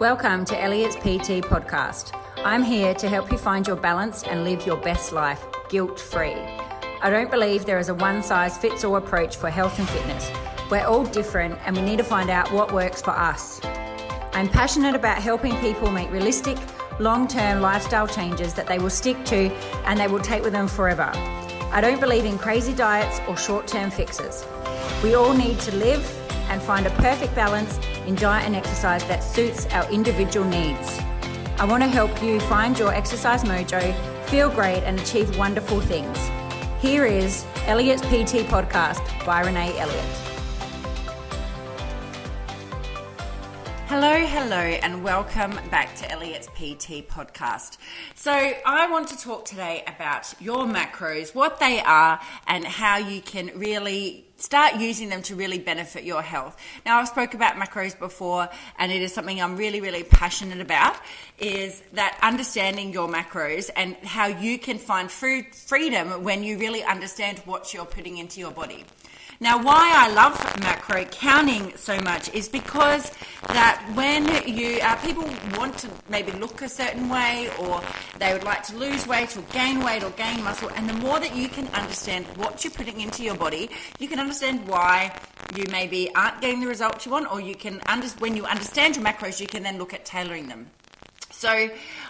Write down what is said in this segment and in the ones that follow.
Welcome to Elliott's PT podcast. I'm here to help you find your balance and live your best life guilt free. I don't believe there is a one size fits all approach for health and fitness. We're all different and we need to find out what works for us. I'm passionate about helping people make realistic, long term lifestyle changes that they will stick to and they will take with them forever. I don't believe in crazy diets or short term fixes. We all need to live and find a perfect balance in diet and exercise that suits our individual needs. I want to help you find your exercise mojo, feel great, and achieve wonderful things. Here is Elliott's PT podcast by Renee Elliott. Hello, hello, and welcome back to Elliott's PT podcast. So, I want to talk today about your macros, what they are, and how you can really start using them to really benefit your health. Now, I've spoke about macros before, and it is something I'm really, really passionate about. Is that understanding your macros and how you can find food freedom when you really understand what you're putting into your body. Now, why I love macro counting so much is because that when you uh, people want to maybe look a certain way, or they would like to lose weight, or gain weight, or gain muscle, and the more that you can understand what you're putting into your body, you can understand why you maybe aren't getting the results you want, or you can under, when you understand your macros, you can then look at tailoring them. So,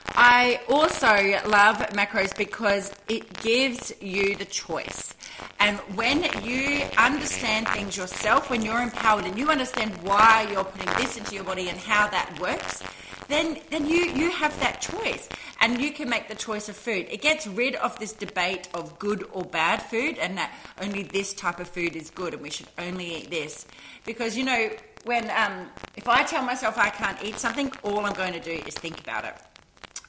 I also love macros because it gives you the choice. And when you understand things yourself, when you're empowered and you understand why you're putting this into your body and how that works, then then you you have that choice. And you can make the choice of food. It gets rid of this debate of good or bad food and that only this type of food is good and we should only eat this. Because you know when um, if i tell myself i can't eat something all i'm going to do is think about it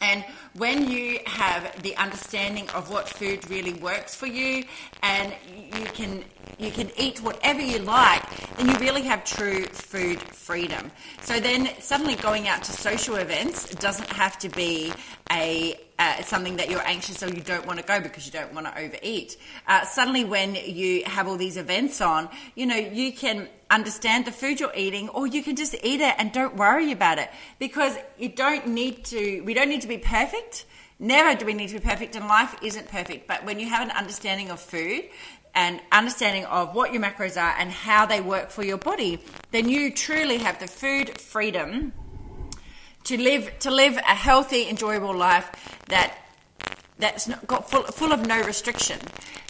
and when you have the understanding of what food really works for you and you can you can eat whatever you like, then you really have true food freedom. So then suddenly going out to social events doesn't have to be a uh, something that you're anxious or you don't want to go because you don't want to overeat. Uh, suddenly, when you have all these events on, you know, you can understand the food you're eating or you can just eat it and don't worry about it because you don't need to, we don't need to be perfect. Never do we need to be perfect, and life isn't perfect. But when you have an understanding of food, and understanding of what your macros are and how they work for your body, then you truly have the food freedom to live to live a healthy, enjoyable life that that's not got full, full of no restriction.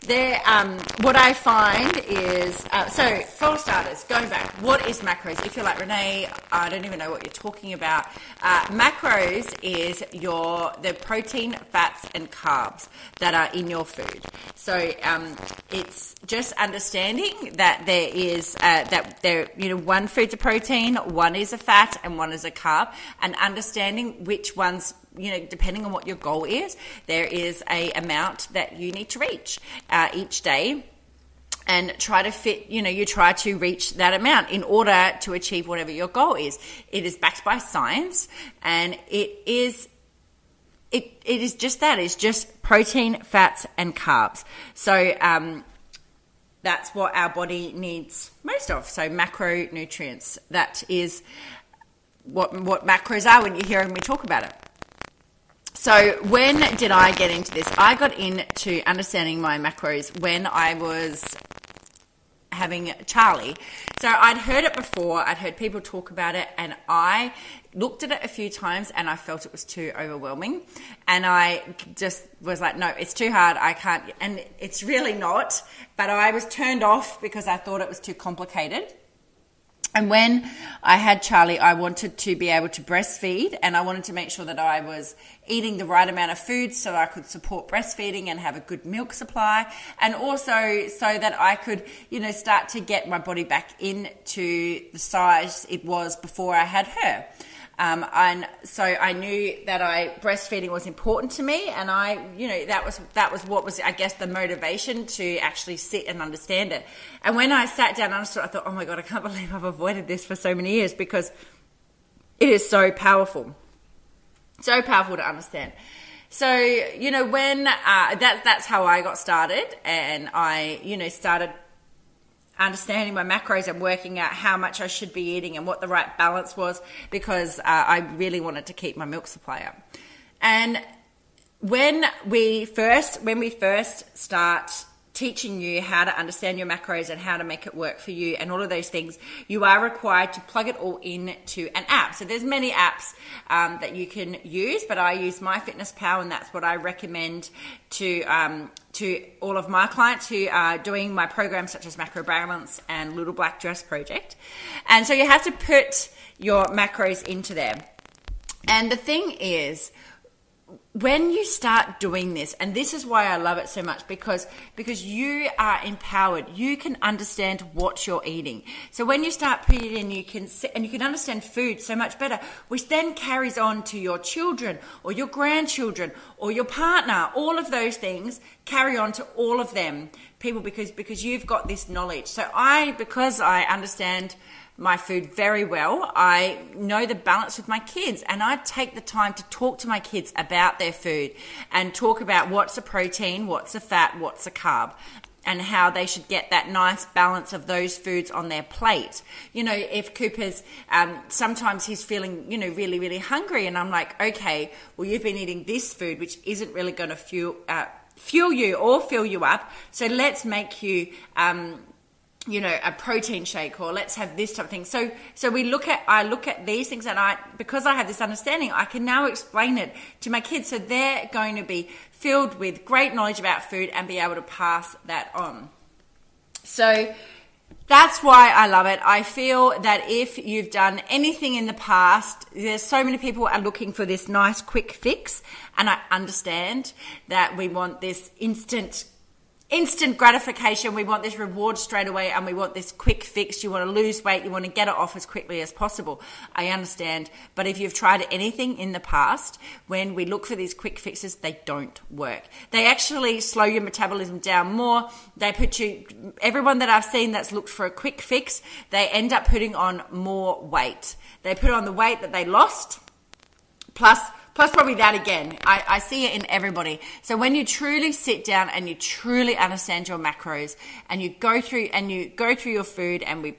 There, um, what I find is uh, so for starters, going back, what is macros? If you're like Renee, I don't even know what you're talking about. Uh, macros is your the protein, fats, and carbs that are in your food. So um, it's just understanding that there is uh, that there you know one food's a protein, one is a fat, and one is a carb, and understanding which ones you know, depending on what your goal is, there is a amount that you need to reach uh, each day and try to fit, you know, you try to reach that amount in order to achieve whatever your goal is. It is backed by science and it is it, it is just that. It's just protein, fats, and carbs. So um, that's what our body needs most of. So macronutrients. That is what what macros are when you're hearing me talk about it. So, when did I get into this? I got into understanding my macros when I was having Charlie. So, I'd heard it before, I'd heard people talk about it, and I looked at it a few times and I felt it was too overwhelming. And I just was like, no, it's too hard. I can't. And it's really not. But I was turned off because I thought it was too complicated. And when I had Charlie, I wanted to be able to breastfeed and I wanted to make sure that I was eating the right amount of food so I could support breastfeeding and have a good milk supply. And also so that I could, you know, start to get my body back into the size it was before I had her. Um, and so I knew that I breastfeeding was important to me, and I, you know, that was that was what was, I guess, the motivation to actually sit and understand it. And when I sat down and understood, I thought, oh my god, I can't believe I've avoided this for so many years because it is so powerful, so powerful to understand. So you know, when uh, that that's how I got started, and I, you know, started understanding my macros and working out how much I should be eating and what the right balance was because uh, I really wanted to keep my milk supply up. And when we first when we first start teaching you how to understand your macros and how to make it work for you and all of those things you are required to plug it all in to an app. So there's many apps um, that you can use but i use myfitnesspal and that's what i recommend to um, to all of my clients who are doing my programs such as macro balance and little black dress project. And so you have to put your macros into there. And the thing is when you start doing this and this is why i love it so much because because you are empowered. You can understand what you're eating. So when you start putting it in you can and you can understand food so much better which then carries on to your children or your grandchildren or your partner. All of those things carry on to all of them people because because you've got this knowledge. So i because i understand my food very well. I know the balance with my kids and I take the time to talk to my kids about their food and talk about what's a protein, what's a fat, what's a carb and how they should get that nice balance of those foods on their plate. You know, if Cooper's, um, sometimes he's feeling, you know, really, really hungry, and I'm like, okay, well, you've been eating this food, which isn't really going to fuel, uh, fuel you or fill you up. So let's make you, um, you know a protein shake or let's have this type of thing so so we look at i look at these things and i because i have this understanding i can now explain it to my kids so they're going to be filled with great knowledge about food and be able to pass that on so that's why I love it. I feel that if you've done anything in the past, there's so many people are looking for this nice quick fix. And I understand that we want this instant instant gratification. We want this reward straight away and we want this quick fix. You want to lose weight, you want to get it off as quickly as possible. I understand. But if you've tried anything in the past, when we look for these quick fixes, they don't work. They actually slow your metabolism down more. They put you, everyone that I've seen that's looked for a quick fix, they end up putting on more weight. They put on the weight that they lost, plus Plus, probably that again. I, I see it in everybody. So when you truly sit down and you truly understand your macros, and you go through and you go through your food, and we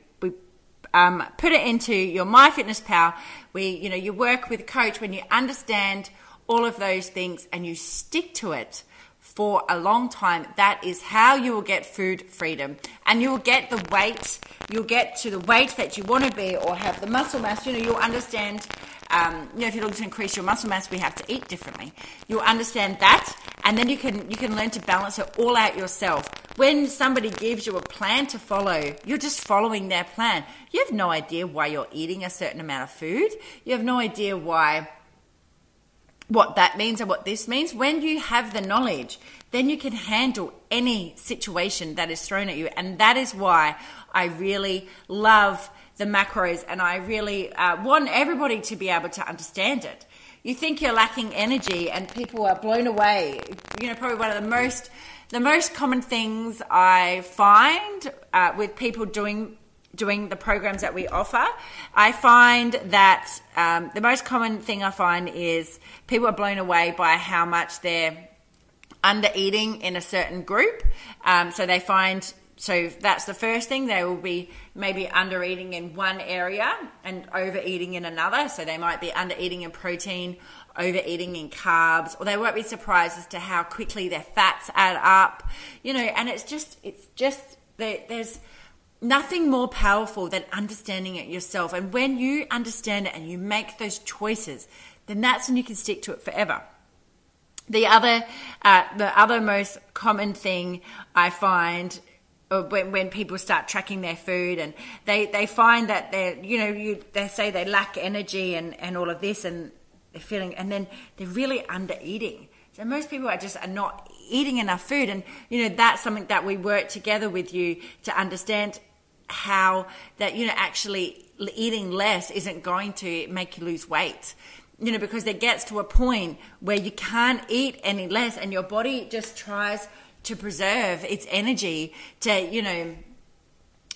um, put it into your MyFitnessPal. We you know you work with a coach when you understand all of those things and you stick to it for a long time. That is how you will get food freedom. And you will get the weight, you'll get to the weight that you want to be or have the muscle mass. You know, you'll understand um, you know, if you're looking to increase your muscle mass, we have to eat differently. You'll understand that, and then you can you can learn to balance it all out yourself. When somebody gives you a plan to follow, you're just following their plan. You have no idea why you're eating a certain amount of food. You have no idea why what that means and what this means. When you have the knowledge, then you can handle any situation that is thrown at you, and that is why I really love the macros, and I really uh, want everybody to be able to understand it. You think you're lacking energy, and people are blown away. You know, probably one of the most the most common things I find uh, with people doing doing the programs that we offer, I find that um, the most common thing I find is people are blown away by how much they're under eating in a certain group. Um, so they find so that's the first thing. They will be maybe under eating in one area and overeating in another. So they might be under eating in protein, overeating in carbs, or they won't be surprised as to how quickly their fats add up. You know, and it's just, it's just, there's nothing more powerful than understanding it yourself. And when you understand it and you make those choices, then that's when you can stick to it forever. The other, uh, the other most common thing I find when, when people start tracking their food and they, they find that they're, you know you they say they lack energy and, and all of this and they're feeling and then they're really under eating so most people are just are not eating enough food and you know that's something that we work together with you to understand how that you know actually eating less isn't going to make you lose weight. You know because it gets to a point where you can't eat any less and your body just tries to preserve its energy to, you know,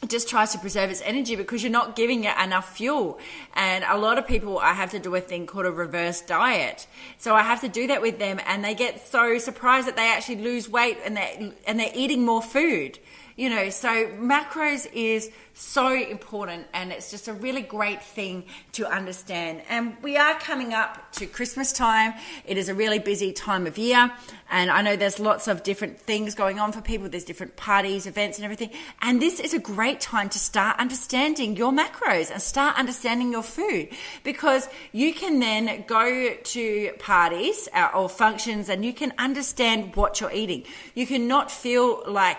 just tries to preserve its energy because you're not giving it enough fuel. And a lot of people, I have to do a thing called a reverse diet. So I have to do that with them and they get so surprised that they actually lose weight and they and they're eating more food. you know so macros is so important and it's just a really great thing to understand and we are coming up to christmas time it is a really busy time of year and i know there's lots of different things going on for people there's different parties events and everything and this is a great time to start understanding your macros and start understanding your food because you can then go to parties uh, or functions and you can understand what you're eating. You cannot feel like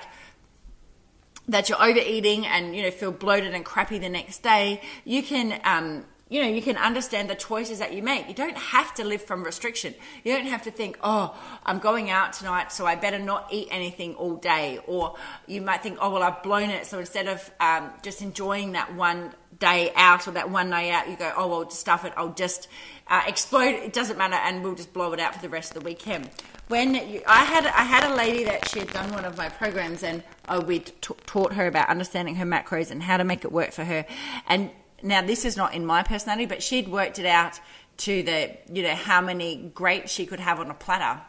that you're overeating and you know feel bloated and crappy the next day. You can um, you know you can understand the choices that you make. You don't have to live from restriction. You don't have to think oh i'm going out tonight so i better not eat anything all day. Or you might think oh well i've blown it so instead of um, just enjoying that one day out or that one night out you go oh well stuff it. I'll just uh, explode. It doesn't matter and we'll just blow it out for the rest of the weekend. When you, I had I had a lady that she had done one of my programs and we t- taught her about understanding her macros and how to make it work for her. And now this is not in my personality, but she'd worked it out to the you know how many grapes she could have on a platter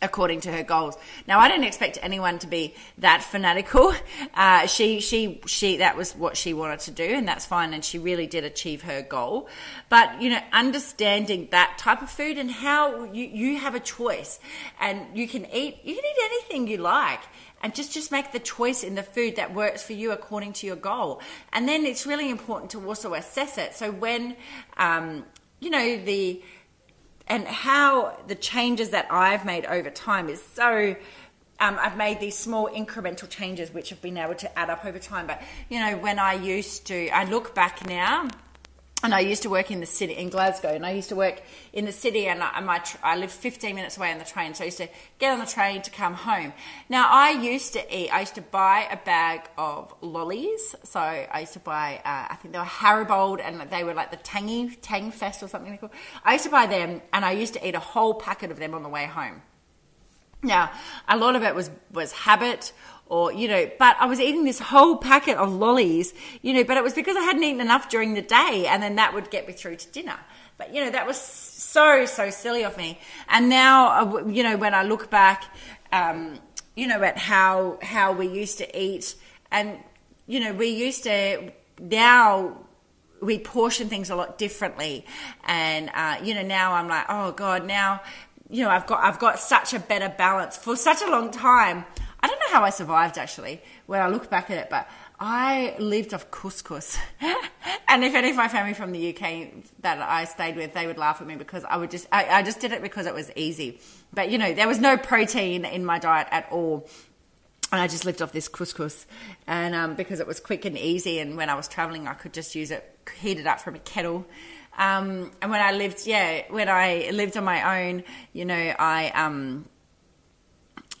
according to her goals. Now, I didn't expect anyone to be that fanatical. Uh, she, she, she, that was what she wanted to do, and that's fine. And she really did achieve her goal. But, you know, understanding that type of food and how you, you have a choice and you can eat, you can eat anything you like and just just make the choice in the food that works for you according to your goal and then it's really important to also assess it so when um, you know the and how the changes that I've made over time is so. Um, I've made these small incremental changes which have been able to add up over time. But you know, when I used to, I look back now and I used to work in the city in Glasgow, and I used to work in the city, and I, my, I lived 15 minutes away on the train, so I used to get on the train to come home. Now I used to eat. I used to buy a bag of lollies. So I used to buy, uh, I think they were Haribo, and they were like the Tangy Tang Fest or something. I used to buy them, and I used to eat a whole packet of them on the way home. Now, a lot of it was was habit or you know but i was eating this whole packet of lollies you know but it was because i hadn't eaten enough during the day and then that would get me through to dinner. But you know that was so so silly of me. And now uh, you know when i look back um, you know at how how we used to eat and you know we used to now we portion things a lot differently. And uh, you know now i'm like oh god now you know i've got i've got such a better balance. For such a long time know how I survived actually when I look back at it, but I lived off couscous. and if any of my family from the UK that I stayed with, they would laugh at me because I would just, I, I just did it because it was easy. But you know, there was no protein in my diet at all. And I just lived off this couscous, and um, because it was quick and easy, and when I was traveling, I could just use it, heat it up from a kettle. Um, and when I lived, yeah, when I lived on my own, you know, I um,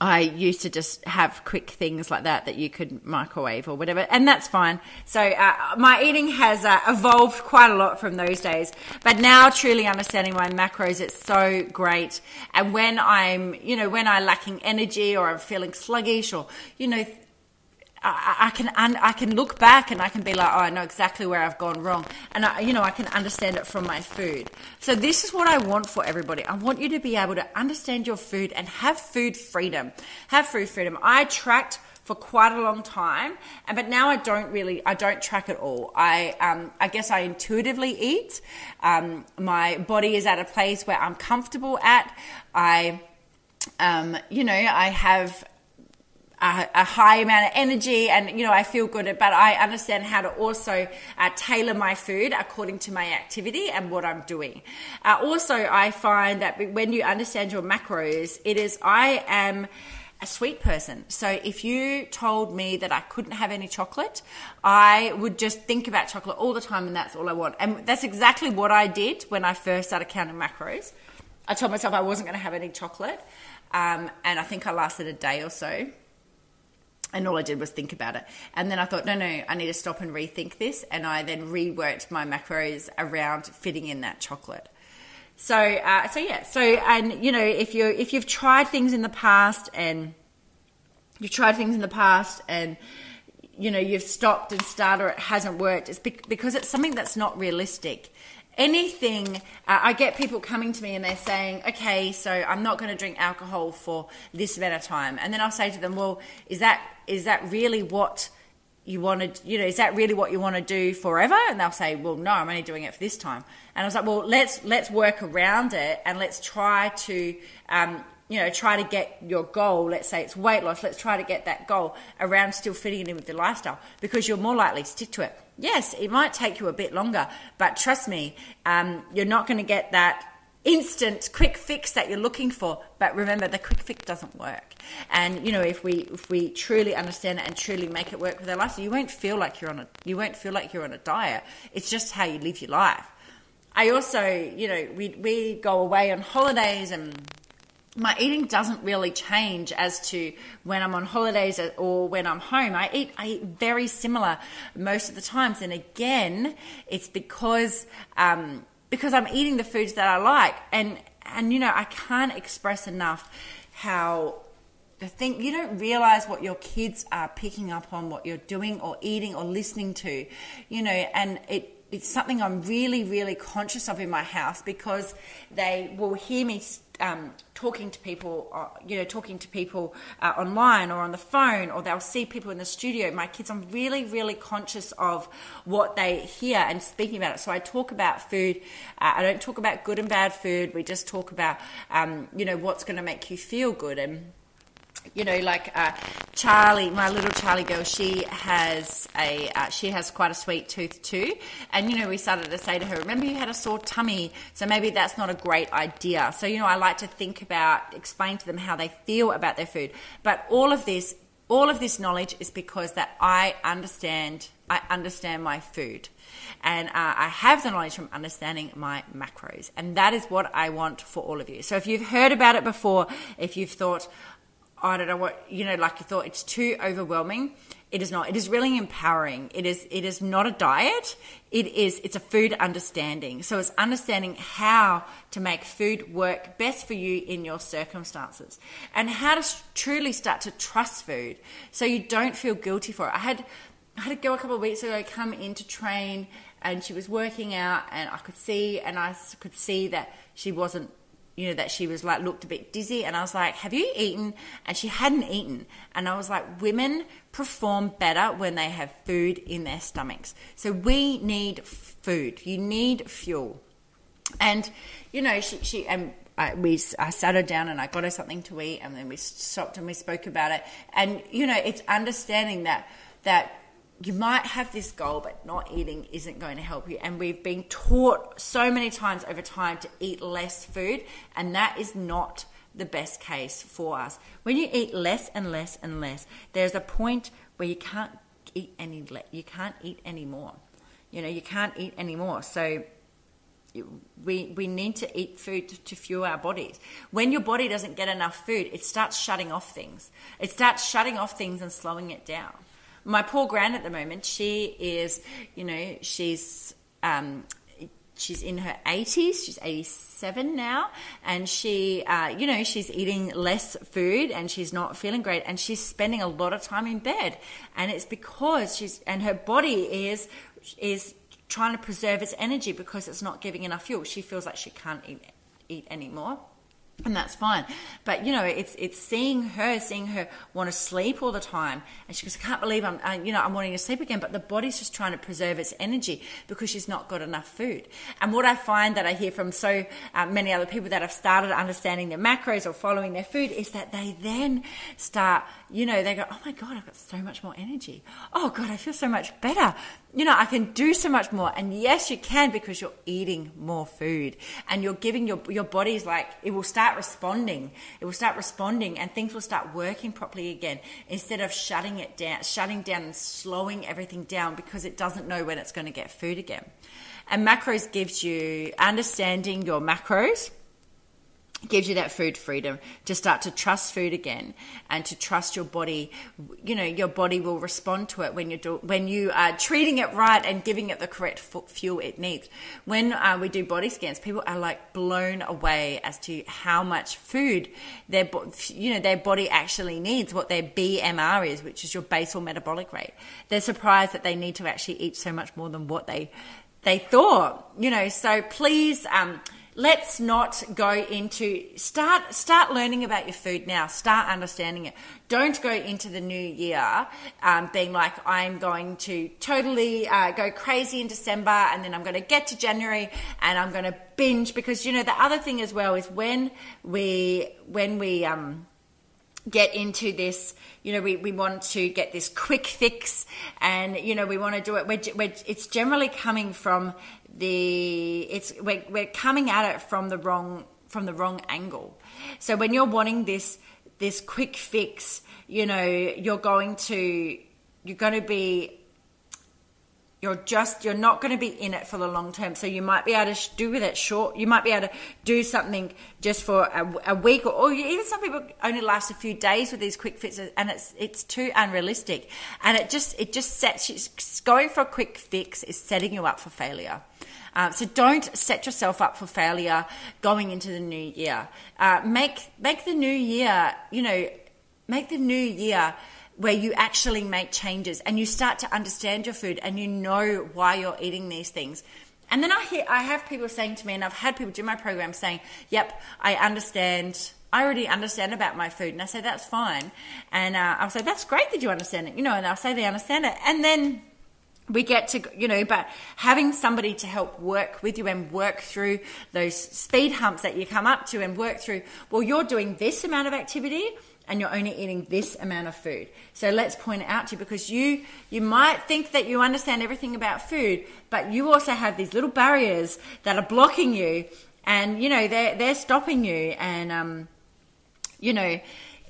I used to just have quick things like that that you could microwave or whatever, and that's fine. So uh, my eating has uh, evolved quite a lot from those days, but now truly understanding my macros, it's so great. And when I'm, you know, when I'm lacking energy or I'm feeling sluggish or you know I, I can I can look back and I can be like, oh, I know exactly where I've gone wrong, and I, you know I can understand it from my food. So this is what I want for everybody. I want you to be able to understand your food and have food freedom. Have food freedom. I tracked for quite a long time, and but now I don't really I don't track at all. I um, I guess I intuitively eat. Um, my body is at a place where I'm comfortable at. I um, you know I have a, a, high amount of energy and you know I feel good but I understand how to also uh, tailor my food according to my activity and what I'm doing uh, also I find that when you understand your macros it is I am a sweet person. So if you told me that I couldn't have any chocolate, I would just think about chocolate all the time and that's all I want. And that's exactly what I did when I first started counting macros. I told myself I wasn't going to have any chocolate. Um, and I think I lasted a day or so and all I did was think about it. And then I thought, no, no, I need to stop and rethink this. And I then reworked my macros around fitting in that chocolate. So, uh, so yeah, so and you know, if you if you've tried things in the past and you've tried things in the past and you know you've stopped and started or it hasn't worked, it's because it's something that's not realistic anything, uh, I get people coming to me and they're saying, okay, so I'm not going to drink alcohol for this amount of time. And then I'll say to them, well, is that, is that really what you want to, you know, is that really what you want to do forever? And they'll say, well, no, I'm only doing it for this time. And I was like, well, let's, let's work around it and let's try to, um, you know, try to get your goal, let's say it's weight loss, let's try to get that goal around still fitting it in with the lifestyle because you're more likely to stick to it. Yes, it might take you a bit longer, but trust me, um, you're not going to get that instant quick fix that you're looking for but remember the quick fix doesn't work. And you know if we if we truly understand it and truly make it work with our life you won't feel like you're on a you won't feel like you're on a diet. It's just how you live your life. I also you know we we go away on holidays and my eating doesn't really change as to when I'm on holidays or when I'm home. I eat I eat very similar most of the times, and again, it's because um, because I'm eating the foods that I like, and and you know I can't express enough how the thing you don't realize what your kids are picking up on, what you're doing or eating or listening to, you know, and it it's something I'm really, really conscious of in my house because they will hear me um, talking to people, uh, you know, talking to people uh, online or on the phone, or they'll see people in the studio. My kids, I'm really, really conscious of what they hear and speaking about it. So I talk about food. Uh, I don't talk about good and bad food. We just talk about, um, you know, what's going to make you feel good and you know, like uh, Charlie, my little Charlie girl, she has a uh, she has quite a sweet tooth too, and you know, we started to say to her, remember you had a sore tummy, so maybe that's not a great idea. So you know, I like to think about, explain to them how they feel about their food, but all of this, all of this knowledge is because that I understand, I understand my food. And uh, I have the knowledge from understanding my macros. And that is what I want for all of you. So if you've heard about it before, if you've thought, I don't know what you know, like you thought it's too overwhelming. It is not. It is really empowering. It is it is not a diet. It is it's a food understanding. So it's understanding how to make food work best for you in your circumstances and how to truly start to trust food so you don't feel guilty for it. I had I had a girl a couple of weeks ago come in to train and she was working out and I could see and I could see that she wasn't you know, that she was like, looked a bit dizzy. And I was like, have you eaten? And she hadn't eaten. And I was like, women perform better when they have food in their stomachs. So we need food. You need fuel. And, you know, she, she and I, we, I sat her down and I got her something to eat and then we stopped and we spoke about it. And, you know, it's understanding that, that you might have this goal, but not eating isn't going to help you. And we've been taught so many times over time to eat less food, and that is not the best case for us. When you eat less and less and less, there's a point where you can't eat any le- you can't eat anymore. You know, you can't eat anymore. So we we need to eat food to, to, fuel our bodies. When your body doesn't get enough food, it starts shutting off things. It starts shutting off things and slowing it down my poor gran at the moment, she is, you know, she's um, she's in her 80s she's 87 now and she uh, you know she's eating less food and she's not feeling great and she's spending a lot of time in bed. And it's because she's and her body is is trying to preserve its energy because it's not giving enough fuel. She feels like she can't eat eat anymore and that's fine. But you know, it's it's seeing her, seeing her want to sleep all the time, and she goes, "I can't believe I'm, I, you know, I'm wanting to sleep again." But the body's just trying to preserve its energy because she's not got enough food. And what I find that I hear from so uh, many other people that have started understanding their macros or following their food is that they then start, you know, they go, "Oh my god, I've got so much more energy. Oh god, I feel so much better you know, I can do so much more. And yes, you can because you're eating more food and you're giving your, your body's like, it will start responding. It will start responding and things will start working properly again instead of shutting it down, shutting down and slowing everything down because it doesn't know when it's going to get food again. And macros gives you understanding your macros gives you that food freedom to start to trust food again and to trust your body you know your body will respond to it when you do when you are treating it right and giving it the correct fuel it needs when uh, we do body scans people are like blown away as to how much food their you know their body actually needs what their BMR is which is your basal metabolic rate they're surprised that they need to actually eat so much more than what they they thought. You know, so please. Um, let's not go into start start learning about your food now. Start understanding it. Don't go into the new year um, being like i'm going to totally uh, go crazy in december and then i'm going to get to january and i'm going to binge because you know the other thing as well is when we when we um, get into this you know we, we want to get this quick fix and you know we want to do it we're, we're, it's generally coming from the it's we're, we're coming at it from the wrong from the wrong angle. So when you're wanting this this quick fix, you know, you're going to you're going to be you're just you're not going to be in it for the long term. So you might be able to do with it short. You might be able to do something just for a, a week or, or, even some people only last a few days with these quick fixes and it's it's too unrealistic. And it just it just sets going for a quick fix is setting you up for failure. Uh, so don't set yourself up for failure going into the new year. Uh, make make the new year, you know, make the new year where you actually make changes and you start to understand your food and you know why you're eating these things. And then I hear I have people saying to me, and I've had people do my program saying, "Yep, I understand." I already understand about my food, and I say that's fine, and uh, I'll say that's great that you understand it, you know, and I'll say they understand it, and then we get to you know but having somebody to help work with you and work through those speed humps that you come up to and work through well you're doing this amount of activity and you're only eating this amount of food. So let's point it out to you because you you might think that you understand everything about food but you also have these little barriers that are blocking you and you know they're they're stopping you and um you know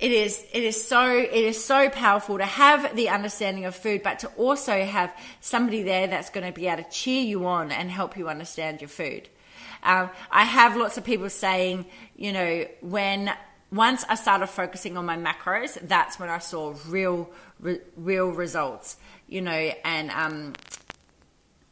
it is it is so it is so powerful to have the understanding of food but to also have somebody there that's going to be able to cheer you on and help you understand your food. Um, i have lots of people saying you know when once i started focusing on my macros that's when i saw real re, real results you know and um,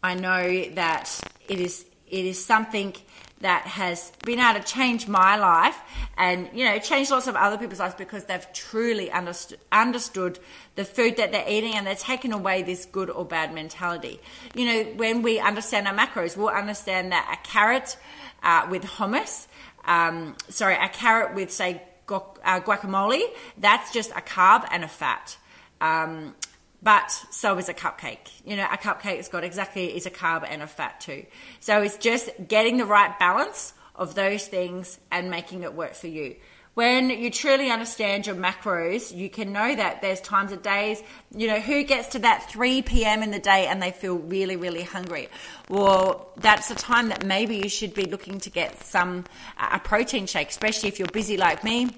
i know that it is it is something that has been able to change my life and you know change lots of other people's lives because they've truly understood understood the food that they're eating and they're taking away this good or bad mentality. You know when we understand our macros we'll understand that a carrot uh, with hummus um, sorry a carrot with say uh, guacamole that's just a carb and a fat um, but so is a cupcake. You know, a cupcake's got exactly is a carb and a fat too. So it's just getting the right balance of those things and making it work for you. When you truly understand your macros, you can know that there's times of days, you know, who gets to that 3 p.m. in the day and they feel really, really hungry. Well, that's a time that maybe you should be looking to get some, a protein shake, especially if you're busy like me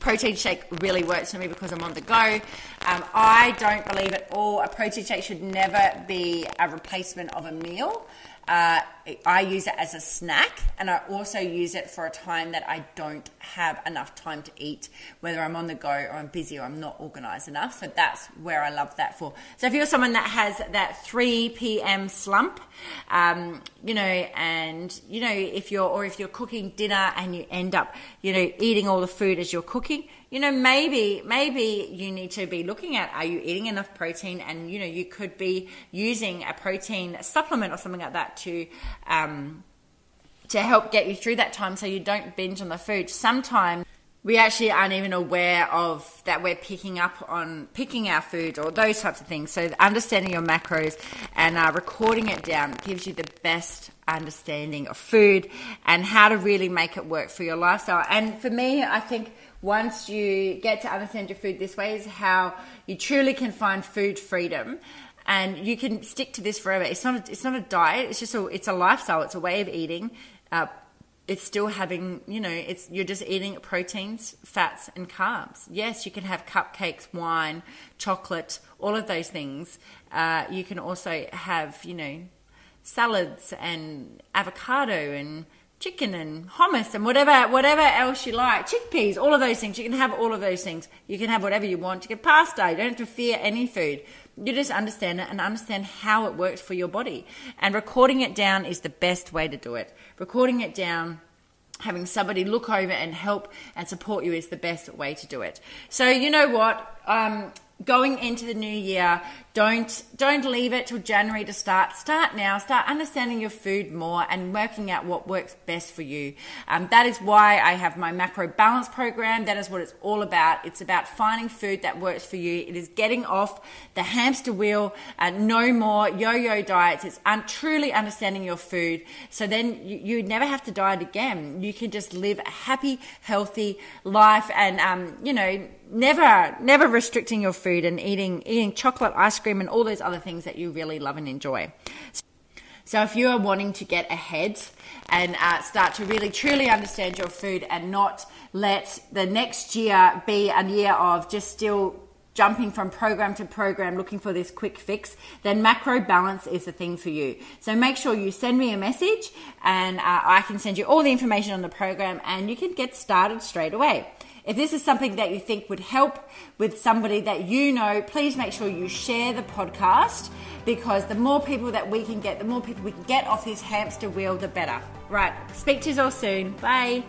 protein shake really works for me because I'm on the go. Um, I don't believe at all a protein shake should never be a replacement of a meal. Uh, I use it as a snack, and I also use it for a time that I don't have enough time to eat, whether I'm on the go or I'm busy or I'm not organized enough. So that's where I love that for. So if you're someone that has that 3 p.m. slump, um, you know, and you know, if you're or if you're cooking dinner and you end up, you know, eating all the food as you're cooking, you know, maybe maybe you need to be looking at are you eating enough protein, and you know, you could be using a protein supplement or something like that to um, to help get you through that time, so you don't binge on the food. Sometimes we actually aren't even aware of that we're picking up on picking our food or those types of things. So understanding your macros and uh, recording it down gives you the best understanding of food and how to really make it work for your lifestyle. And for me, I think once you get to understand your food this way is how you truly can find food freedom and you can stick to this forever. It's not a, it's not a diet. It's just a it's a lifestyle. It's a way of eating. Uh, it's still having you know it's you're just eating proteins fats and carbs. Yes you can have cupcakes wine chocolate all of those things. Uh, you can also have you know salads and avocado and chicken and hummus and whatever whatever else you like. Chickpeas all of those things. You can have all of those things. You can have whatever you want. You can pasta. You don't have to fear any food you just understand it and understand how it works for your body. And recording it down is the best way to do it. Recording it down having somebody look over and help and support you is the best way to do it. So you know what? Um, going into the new year don't don't leave it till january to start. Start now. Start understanding your food more and working out what works best for you. Um, that is why i have my macro balance program. That is what it's all about. It's about finding food that works for you. It is getting off the hamster wheel and no more yo-yo diets. It's un- truly understanding your food. So then you, you never have to diet again. You can just live a happy healthy life and um, you know never never restricting your food and eating eating chocolate ice cream and all those other things that you really love and enjoy so if you are wanting to get ahead and uh, start to really truly understand your food and not let the next year be a year of just still jumping from program to program looking for this quick fix, then macro balance is the thing for you. So make sure you send me a message and uh, I can send you all the information on the program and you can get started straight away. If this is something that you think would help with somebody that you know, please make sure you share the podcast because the more people that we can get, the more people we can get off this hamster wheel, the better. Right, speak to you all soon. Bye.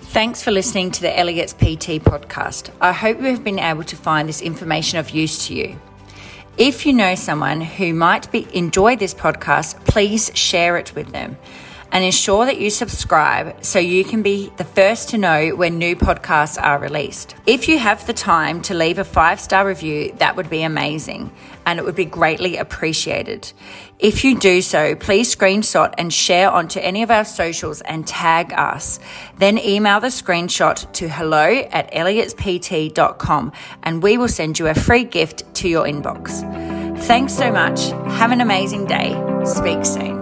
Thanks for listening to the Elliott's PT podcast. I hope you have been able to find this information of use to you. If you know someone who might be, enjoy this podcast, please share it with them and ensure that you subscribe so you can be the first to know when new podcasts are released. If you have the time to leave a five star review, that would be amazing and it would be greatly appreciated. If you do so, please screenshot and share onto any of our socials and tag us. Then email the screenshot to hello at elliotspt.com and we will send you a free gift to your inbox. Thanks so much. Have an amazing day. Speak soon.